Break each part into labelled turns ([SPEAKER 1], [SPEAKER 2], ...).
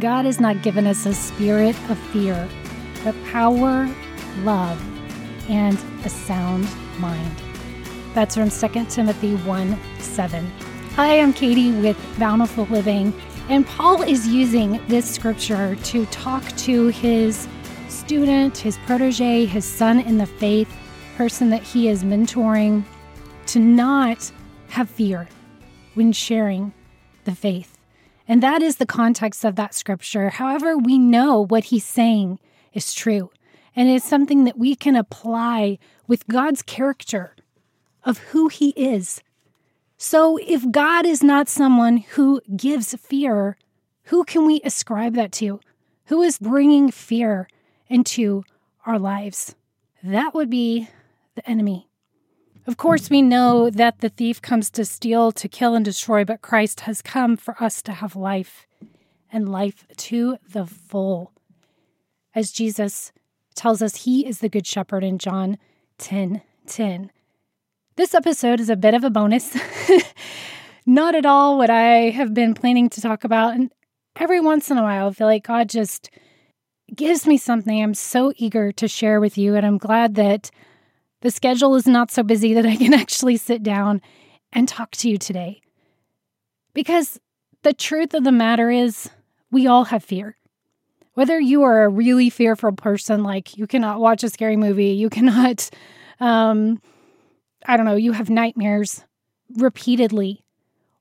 [SPEAKER 1] God has not given us a spirit of fear, but power, love, and a sound mind. That's from 2 Timothy 1 7. Hi, I'm Katie with Bountiful Living, and Paul is using this scripture to talk to his student, his protege, his son in the faith, person that he is mentoring, to not have fear when sharing the faith. And that is the context of that scripture. However, we know what he's saying is true. And it's something that we can apply with God's character of who he is. So if God is not someone who gives fear, who can we ascribe that to? Who is bringing fear into our lives? That would be the enemy. Of course, we know that the thief comes to steal, to kill, and destroy, but Christ has come for us to have life and life to the full. As Jesus tells us he is the good shepherd in John 10 10. This episode is a bit of a bonus. Not at all what I have been planning to talk about. And every once in a while, I feel like God just gives me something I'm so eager to share with you. And I'm glad that the schedule is not so busy that I can actually sit down and talk to you today. Because the truth of the matter is, we all have fear. Whether you are a really fearful person, like you cannot watch a scary movie, you cannot, um, I don't know, you have nightmares repeatedly,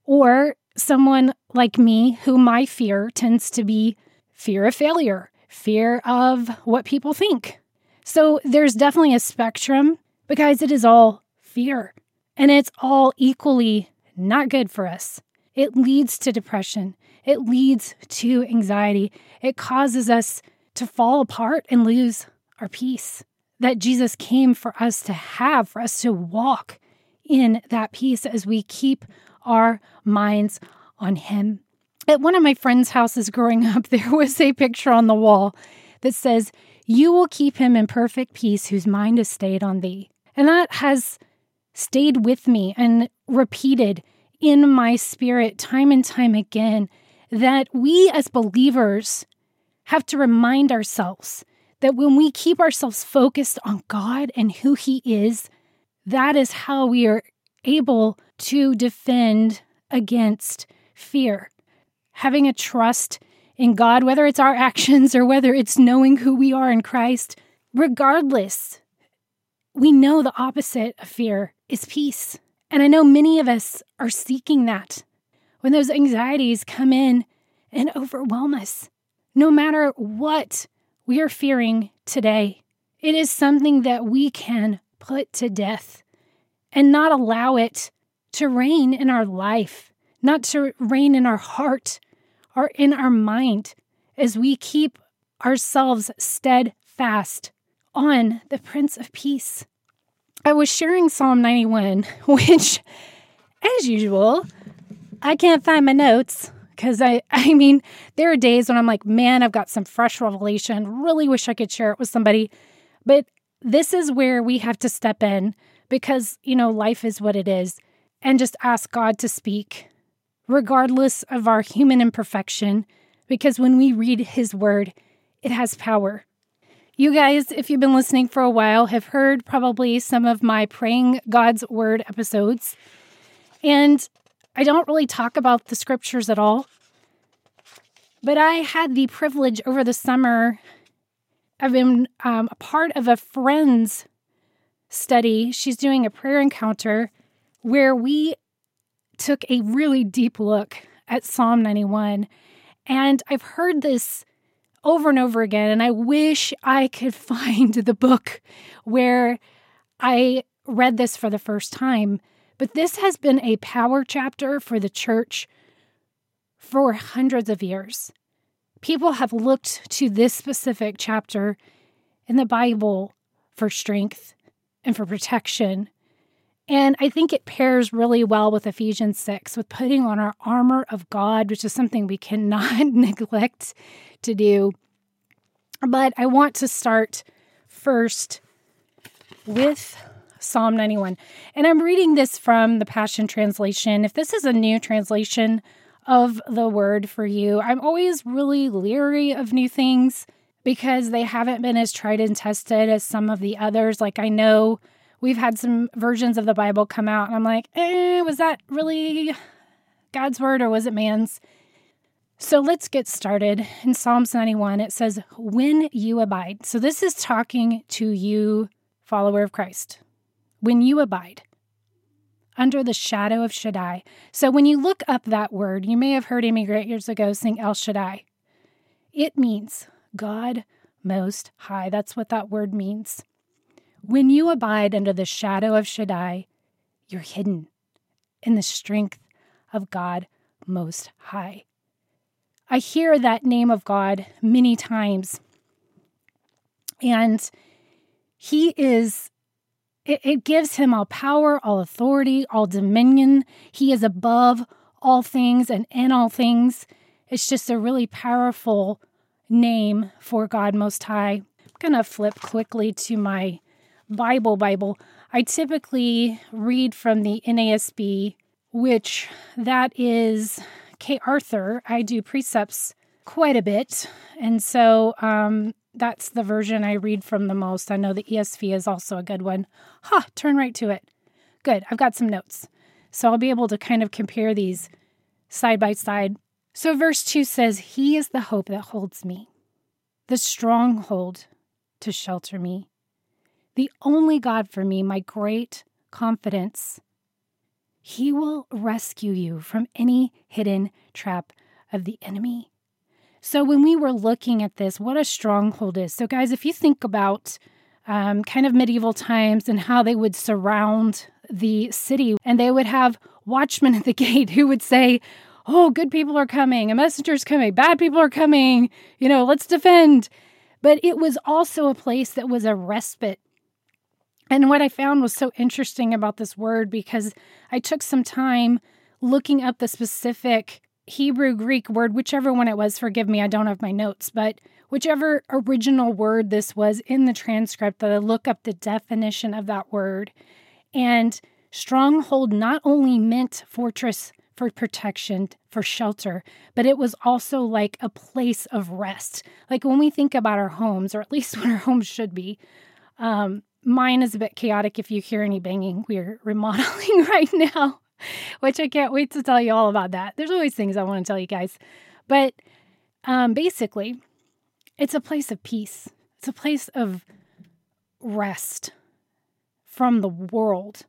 [SPEAKER 1] or someone like me who my fear tends to be fear of failure, fear of what people think. So there's definitely a spectrum but guys, it is all fear, and it's all equally not good for us. It leads to depression, it leads to anxiety, it causes us to fall apart and lose our peace that Jesus came for us to have, for us to walk in that peace as we keep our minds on Him. At one of my friends' houses growing up, there was a picture on the wall that says, You will keep him in perfect peace whose mind is stayed on thee. And that has stayed with me and repeated in my spirit time and time again that we as believers have to remind ourselves that when we keep ourselves focused on God and who He is, that is how we are able to defend against fear. Having a trust in God, whether it's our actions or whether it's knowing who we are in Christ, regardless we know the opposite of fear is peace. And I know many of us are seeking that when those anxieties come in and overwhelm us. No matter what we are fearing today, it is something that we can put to death and not allow it to reign in our life, not to reign in our heart or in our mind as we keep ourselves steadfast on the Prince of Peace. I was sharing Psalm 91, which, as usual, I can't find my notes because I, I mean, there are days when I'm like, man, I've got some fresh revelation. Really wish I could share it with somebody. But this is where we have to step in because, you know, life is what it is and just ask God to speak, regardless of our human imperfection, because when we read His word, it has power. You guys, if you've been listening for a while, have heard probably some of my Praying God's Word episodes. And I don't really talk about the scriptures at all. But I had the privilege over the summer. I've been um, a part of a friend's study. She's doing a prayer encounter where we took a really deep look at Psalm 91. And I've heard this over and over again. And I wish I could find the book where I read this for the first time. But this has been a power chapter for the church for hundreds of years. People have looked to this specific chapter in the Bible for strength and for protection. And I think it pairs really well with Ephesians 6, with putting on our armor of God, which is something we cannot neglect to do. But I want to start first with Psalm 91. And I'm reading this from the Passion Translation. If this is a new translation of the word for you. I'm always really leery of new things because they haven't been as tried and tested as some of the others. Like, I know we've had some versions of the Bible come out, and I'm like, eh, was that really God's word or was it man's? So let's get started. In Psalms 91, it says, When you abide. So this is talking to you, follower of Christ. When you abide under the shadow of Shaddai. So when you look up that word, you may have heard Amy Grant years ago sing El Shaddai. It means God Most High. That's what that word means. When you abide under the shadow of Shaddai, you're hidden in the strength of God Most High. I hear that name of God many times. And he is, it, it, gives him all power, all authority, all dominion. He is above all things and in all things. It's just a really powerful name for God Most High. I'm going to flip quickly to my Bible Bible. I typically read from the NASB, which that is Kay Arthur, I do precepts quite a bit. And so um, that's the version I read from the most. I know the ESV is also a good one. Ha, huh, turn right to it. Good, I've got some notes. So I'll be able to kind of compare these side by side. So verse 2 says, He is the hope that holds me, the stronghold to shelter me, the only God for me, my great confidence. He will rescue you from any hidden trap of the enemy. So, when we were looking at this, what a stronghold is. So, guys, if you think about um, kind of medieval times and how they would surround the city, and they would have watchmen at the gate who would say, Oh, good people are coming, a messenger's coming, bad people are coming, you know, let's defend. But it was also a place that was a respite and what I found was so interesting about this word because I took some time looking up the specific Hebrew, Greek word, whichever one it was, forgive me, I don't have my notes, but whichever original word this was in the transcript, that I look up the definition of that word. And stronghold not only meant fortress for protection, for shelter, but it was also like a place of rest. Like when we think about our homes, or at least what our homes should be, um, mine is a bit chaotic if you hear any banging. We're remodeling right now, which I can't wait to tell you all about that. There's always things I want to tell you guys. But um, basically, it's a place of peace, it's a place of rest from the world.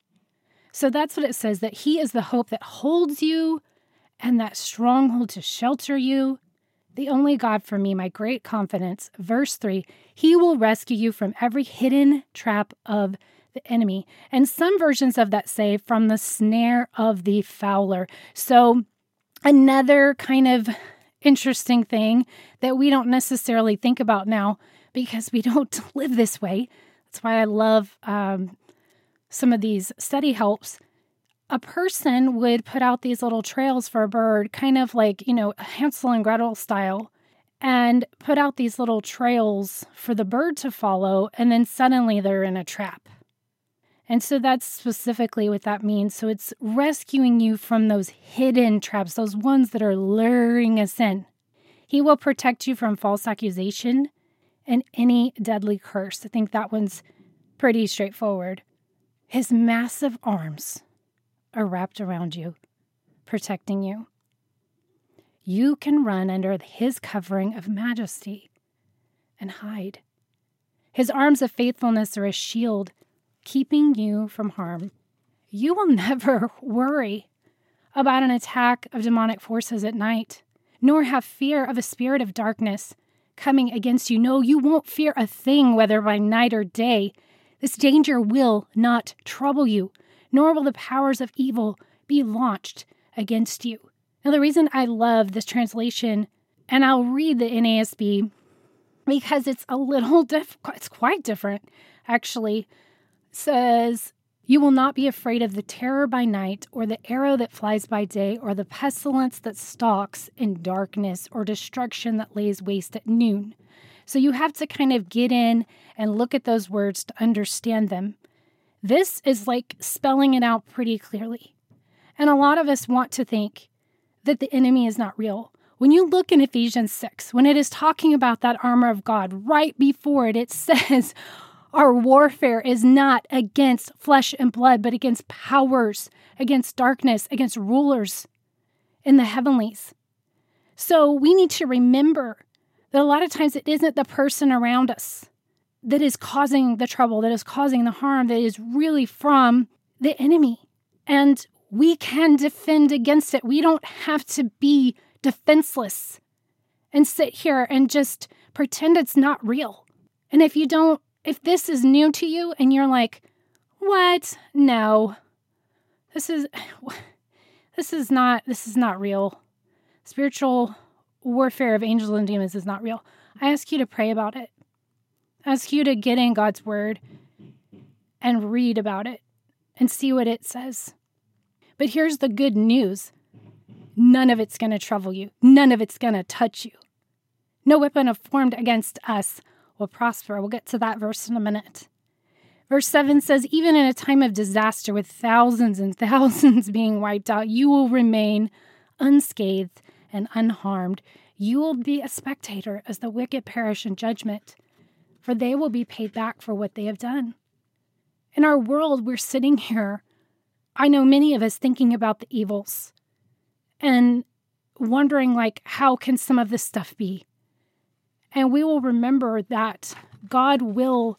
[SPEAKER 1] So that's what it says that He is the hope that holds you and that stronghold to shelter you the only God for me, my great confidence. Verse 3 He will rescue you from every hidden trap of the enemy. And some versions of that say from the snare of the fowler. So, another kind of interesting thing that we don't necessarily think about now because we don't live this way. That's why I love um, some of these study helps a person would put out these little trails for a bird, kind of like, you know, Hansel and Gretel style, and put out these little trails for the bird to follow, and then suddenly they're in a trap. And so that's specifically what that means. So it's rescuing you from those hidden traps, those ones that are luring us in. He will protect you from false accusation and any deadly curse. I think that one's pretty straightforward. His massive arms are wrapped around you, protecting you. You can run under his covering of majesty and hide. His arms of faithfulness are a shield, keeping you from harm. You will never worry about an attack of demonic forces at night, nor have fear of a spirit of darkness coming against you. No, you won't fear a thing, whether by night or day. This danger will not trouble you, nor will the powers of evil be launched against you. Now, the reason I love this translation, and I'll read the NASB because it's a little diff, it's quite different, actually, says, You will not be afraid of the terror by night, or the arrow that flies by day, or the pestilence that stalks in darkness, or destruction that lays waste at noon. So you have to kind of get in and look at those words to understand them. This is like spelling it out pretty clearly. And a lot of us want to think that the enemy is not real. When you look in Ephesians 6, when it is talking about that armor of God, right before it, it says, Our warfare is not against flesh and blood, but against powers, against darkness, against rulers in the heavenlies. So we need to remember that a lot of times it isn't the person around us that is causing the trouble, that is causing the harm, that is really from the enemy. And we can defend against it. We don't have to be defenseless and sit here and just pretend it's not real. And if you don't, if this is new to you and you're like, what? No. This is this is not this is not real. Spiritual warfare of angels and demons is not real. I ask you to pray about it. Ask you to get in God's word and read about it and see what it says. But here's the good news none of it's going to trouble you, none of it's going to touch you. No weapon formed against us will prosper. We'll get to that verse in a minute. Verse 7 says, Even in a time of disaster with thousands and thousands being wiped out, you will remain unscathed and unharmed. You will be a spectator as the wicked perish in judgment, for they will be paid back for what they have done. In our world, we're sitting here, I know many of us thinking about the evils and wondering, like, how can some of this stuff be? And we will remember that God will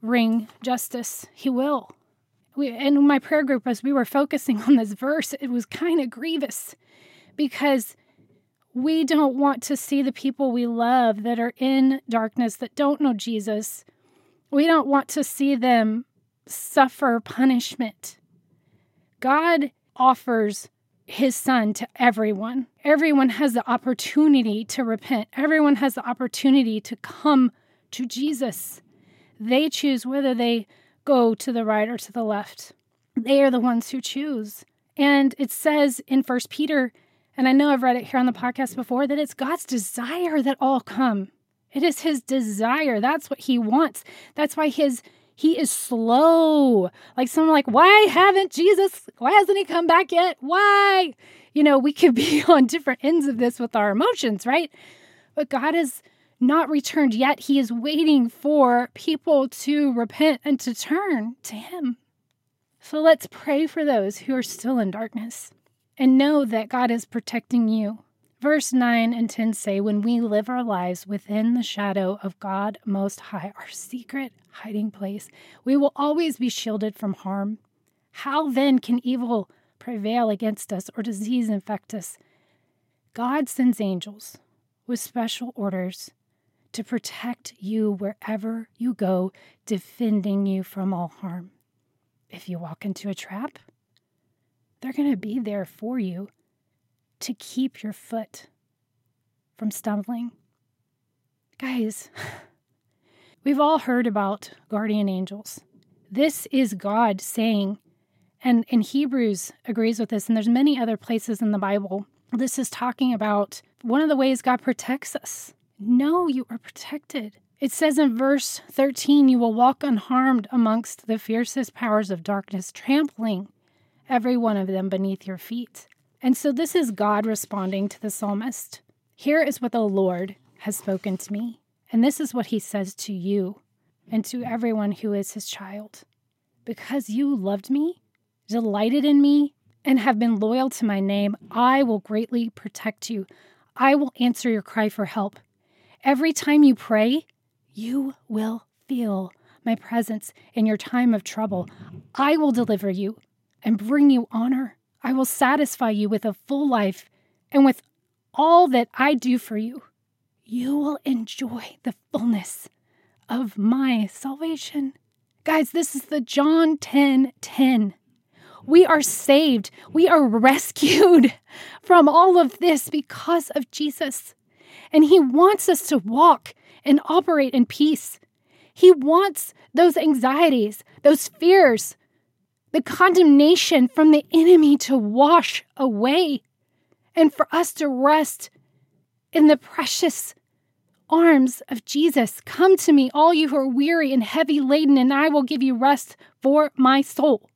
[SPEAKER 1] bring justice. He will. We, and my prayer group, as we were focusing on this verse, it was kind of grievous because we don't want to see the people we love that are in darkness, that don't know Jesus. We don't want to see them suffer punishment. God offers his son to everyone. Everyone has the opportunity to repent, everyone has the opportunity to come to Jesus. They choose whether they go to the right or to the left. They are the ones who choose. And it says in First Peter, and I know I've read it here on the podcast before, that it's God's desire that all come. It is his desire. That's what he wants. That's why his he is slow. Like someone like, why haven't Jesus, why hasn't he come back yet? Why? You know, we could be on different ends of this with our emotions, right? But God has not returned yet. He is waiting for people to repent and to turn to him. So let's pray for those who are still in darkness and know that God is protecting you. Verse 9 and 10 say, When we live our lives within the shadow of God Most High, our secret hiding place, we will always be shielded from harm. How then can evil prevail against us or disease infect us? God sends angels with special orders to protect you wherever you go, defending you from all harm. If you walk into a trap, they're going to be there for you to keep your foot from stumbling. Guys, we've all heard about guardian angels. This is God saying, and in Hebrews agrees with this, and there's many other places in the Bible. This is talking about one of the ways God protects us. No, you are protected. It says in verse 13, you will walk unharmed amongst the fiercest powers of darkness, trampling every one of them beneath your feet. And so this is God responding to the psalmist. Here is what the Lord has spoken to me, and this is what he says to you and to everyone who is his child. Because you loved me, delighted in me, and have been loyal to my name, I will greatly protect you. I will answer your cry for help. Every time you pray, you will feel my presence in your time of trouble. I will deliver you and bring you honor. I will satisfy you with a full life and with all that I do for you. You will enjoy the fullness of my salvation. Guys, this is the John 10 10. We are saved. We are rescued from all of this because of Jesus. And He wants us to walk and operate in peace. He wants those anxieties, those fears, the condemnation from the enemy to wash away and for us to rest in the precious arms of Jesus. Come to me, all you who are weary and heavy laden, and I will give you rest for my soul.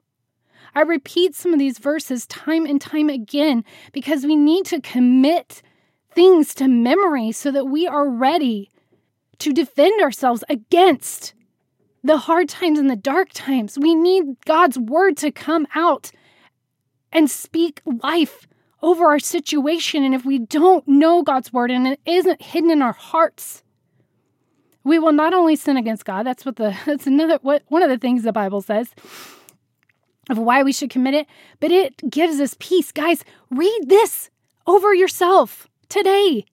[SPEAKER 1] I repeat some of these verses time and time again because we need to commit things to memory so that we are ready to defend ourselves against the hard times and the dark times. We need God's word to come out and speak life over our situation. And if we don't know God's word and it isn't hidden in our hearts, we will not only sin against God. That's what the that's another what one of the things the Bible says of why we should commit it, but it gives us peace. Guys, read this over yourself today.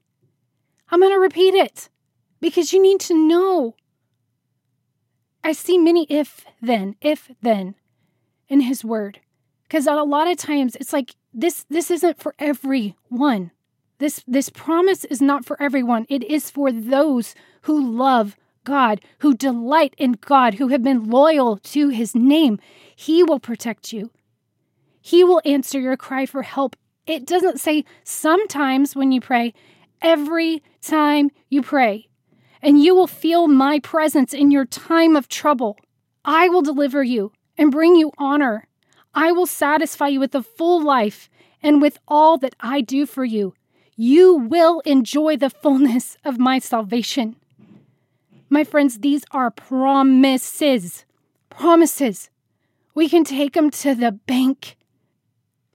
[SPEAKER 1] I'm going to repeat it because you need to know. I see many if then, if then in his word. Because a lot of times it's like this this isn't for everyone. This this promise is not for everyone. It is for those who love God, who delight in God, who have been loyal to his name. He will protect you. He will answer your cry for help. It doesn't say sometimes when you pray, every time you pray. And you will feel my presence in your time of trouble. I will deliver you and bring you honor. I will satisfy you with a full life and with all that I do for you. You will enjoy the fullness of my salvation. My friends, these are promises. Promises. We can take them to the bank.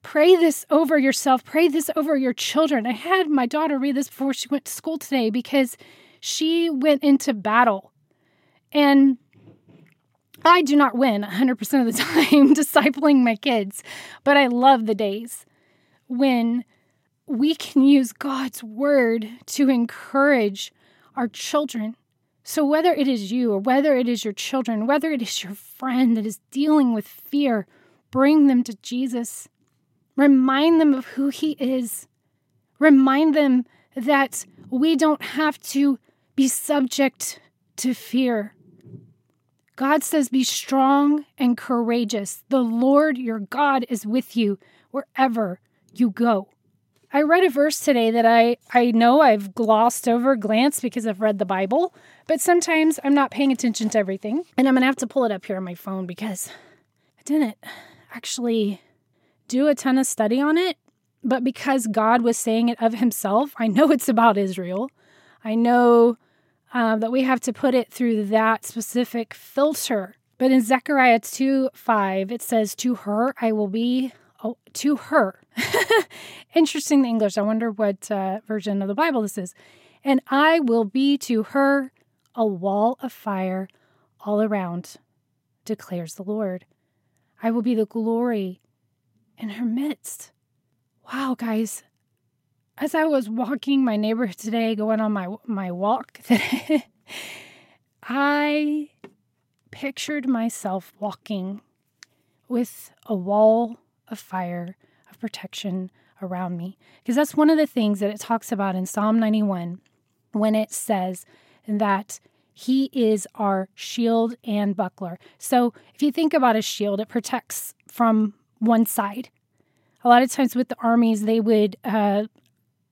[SPEAKER 1] Pray this over yourself. Pray this over your children. I had my daughter read this before she went to school today because she went into battle. And I do not win 100% of the time discipling my kids, but I love the days when we can use God's word to encourage our children. So, whether it is you or whether it is your children, whether it is your friend that is dealing with fear, bring them to Jesus. Remind them of who He is. Remind them that we don't have to be subject to fear. God says, Be strong and courageous. The Lord your God is with you wherever you go. I read a verse today that I, I know I've glossed over, glanced because I've read the Bible, but sometimes I'm not paying attention to everything. And I'm going to have to pull it up here on my phone because I didn't actually do a ton of study on it. But because God was saying it of Himself, I know it's about Israel. I know uh, that we have to put it through that specific filter. But in Zechariah 2 5, it says, To her I will be Oh, to her. Interesting English. I wonder what uh, version of the Bible this is. And I will be to her a wall of fire all around, declares the Lord. I will be the glory in her midst. Wow, guys. As I was walking my neighborhood today, going on my my walk, I pictured myself walking with a wall of fire, of protection around me. Because that's one of the things that it talks about in Psalm 91 when it says that he is our shield and buckler. So if you think about a shield, it protects from one side. A lot of times with the armies, they would uh,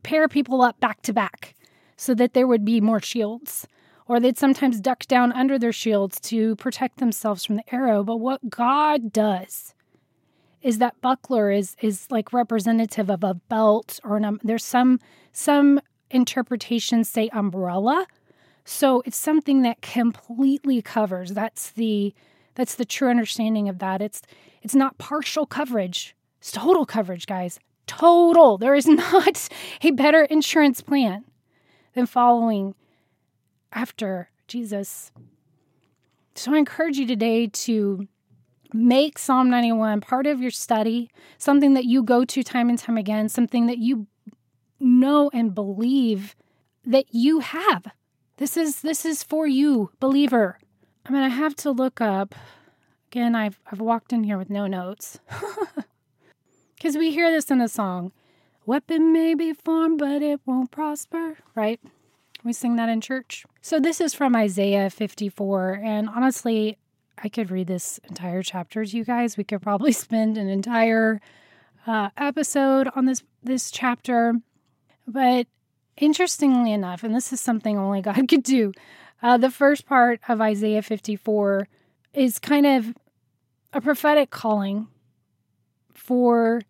[SPEAKER 1] pair people up back to back so that there would be more shields. Or they'd sometimes duck down under their shields to protect themselves from the arrow. But what God does is that buckler is is like representative of a belt or an um, there's some some interpretations say umbrella. So it's something that completely covers. That's the that's the true understanding of that. It's it's not partial coverage. It's total coverage guys total there is not a better insurance plan than following after jesus so i encourage you today to Make Psalm 91 part of your study, something that you go to time and time again, something that you know and believe that you have. This is this is for you, believer. I mean, I have to look up. Again, I've I've walked in here with no notes. Cuz we hear this in a song. Weapon may be formed, but it won't prosper, right? We sing that in church. So this is from Isaiah 54 and honestly, I could read this entire chapter to you guys. We could probably spend an entire uh, episode on this this chapter. But interestingly enough, and this is something only God could do, uh, the first part of Isaiah 54 is kind of a prophetic calling for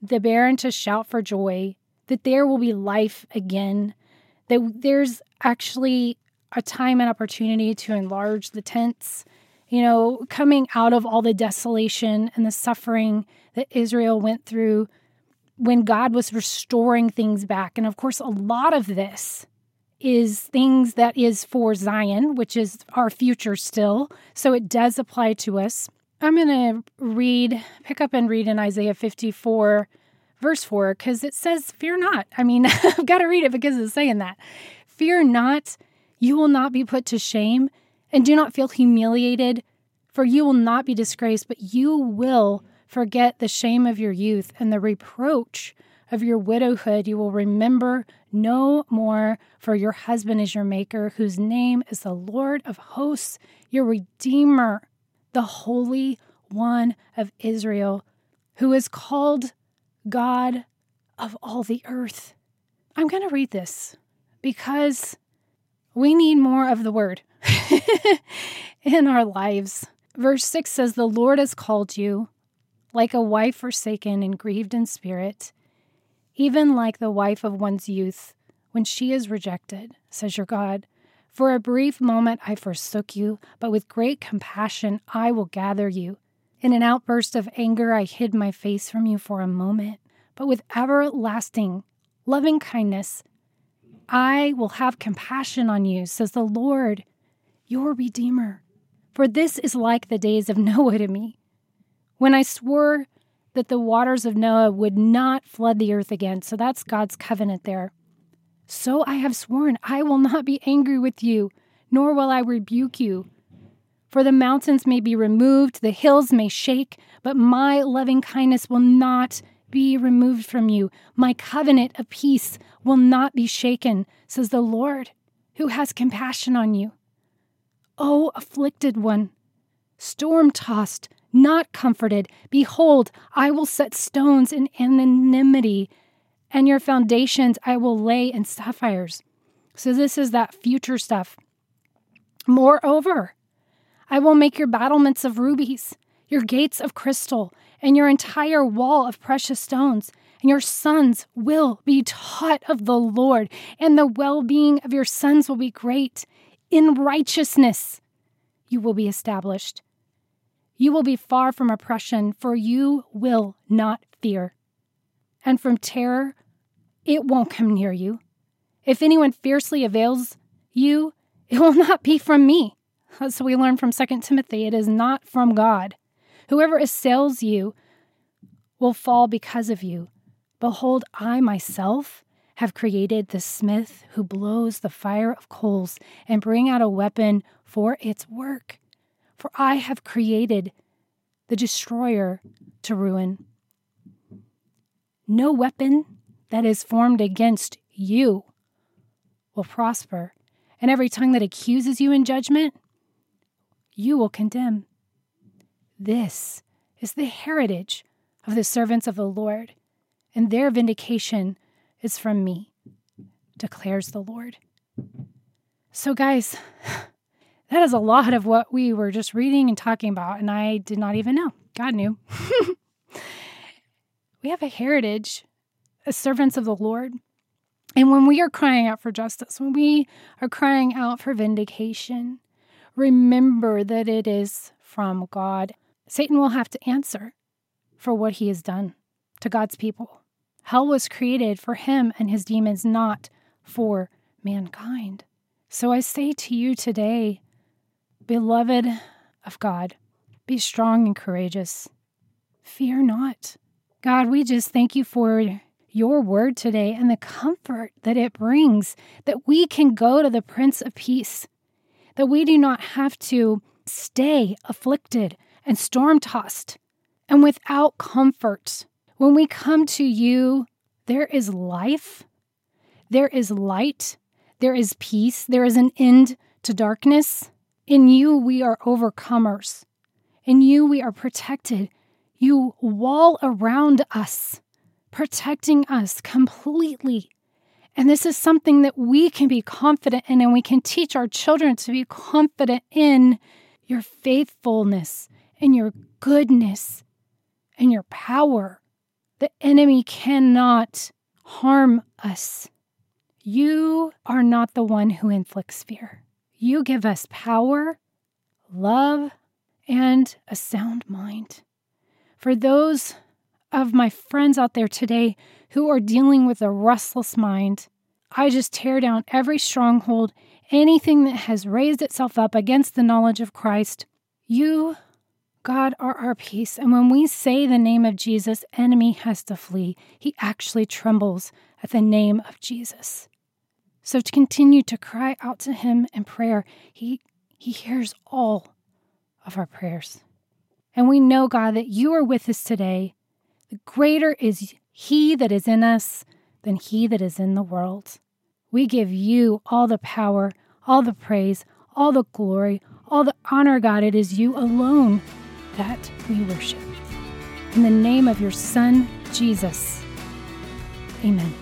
[SPEAKER 1] the barren to shout for joy, that there will be life again, that there's actually a time and opportunity to enlarge the tents. You know, coming out of all the desolation and the suffering that Israel went through when God was restoring things back. And of course, a lot of this is things that is for Zion, which is our future still. So it does apply to us. I'm going to read, pick up and read in Isaiah 54, verse 4, because it says, Fear not. I mean, I've got to read it because it's saying that. Fear not, you will not be put to shame, and do not feel humiliated, for you will not be disgraced, but you will forget the shame of your youth and the reproach of your widowhood. You will remember no more, for your husband is your maker, whose name is the Lord of hosts, your Redeemer, the Holy One of Israel, who is called God of all the earth. I'm going to read this because we need more of the word in our lives. Verse 6 says, The Lord has called you like a wife forsaken and grieved in spirit, even like the wife of one's youth when she is rejected, says your God. For a brief moment I forsook you, but with great compassion I will gather you. In an outburst of anger I hid my face from you for a moment, but with everlasting loving kindness I will have compassion on you, says the Lord, your Redeemer. For this is like the days of Noah to me, when I swore that the waters of Noah would not flood the earth again. So that's God's covenant there. So I have sworn, I will not be angry with you, nor will I rebuke you. For the mountains may be removed, the hills may shake, but my loving kindness will not be removed from you. My covenant of peace will not be shaken, says the Lord, who has compassion on you. O afflicted one, storm tossed, not comforted, behold, I will set stones in antimony, and your foundations I will lay in sapphires. So, this is that future stuff. Moreover, I will make your battlements of rubies, your gates of crystal, and your entire wall of precious stones. And your sons will be taught of the Lord, and the well being of your sons will be great. In righteousness you will be established. You will be far from oppression, for you will not fear. And from terror, it won't come near you. If anyone fiercely avails you, it will not be from me. So we learn from 2 Timothy it is not from God. Whoever assails you will fall because of you. Behold, I myself have created the smith who blows the fire of coals and bring out a weapon for its work. For I have created the destroyer to ruin. No weapon that is formed against you will prosper, and every tongue that accuses you in judgment, you will condemn. This is the heritage of the servants of the Lord, and their vindication is from me, declares the Lord. So, guys, that is a lot of what we were just reading and talking about, and I did not even know. God knew. we have a heritage as servants of the Lord. And when we are crying out for justice, when we are crying out for vindication, remember that it is from God Satan will have to answer for what he has done to God's people. Hell was created for him and his demons, not for mankind. So I say to you today, beloved of God, be strong and courageous. Fear not. God, we just thank you for your word today and the comfort that it brings, that we can go to the Prince of Peace, that we do not have to stay afflicted, and storm tossed and without comfort. When we come to you, there is life, there is light, there is peace, there is an end to darkness. In you, we are overcomers. In you, we are protected. You wall around us, protecting us completely. And this is something that we can be confident in, and we can teach our children to be confident in your faithfulness and your goodness and your power. The enemy cannot harm us. You are not the one who inflicts fear. You give us power, love, and a sound mind. For those of my friends out there today who are dealing with a restless mind, I just tear down every stronghold, anything that has raised itself up against the knowledge of Christ. You, God, are our peace. And when we say the name of Jesus, enemy has to flee. He actually trembles at the name of Jesus. So to continue to cry out to him in prayer, he he hears all of our prayers. And we know, God, that you are with us today. The greater is he that is in us than he that is in the world. We give you all the power, all the praise, all the glory, all the honor, God. It is you alone that we worship. In the name of your Son, Jesus. Amen.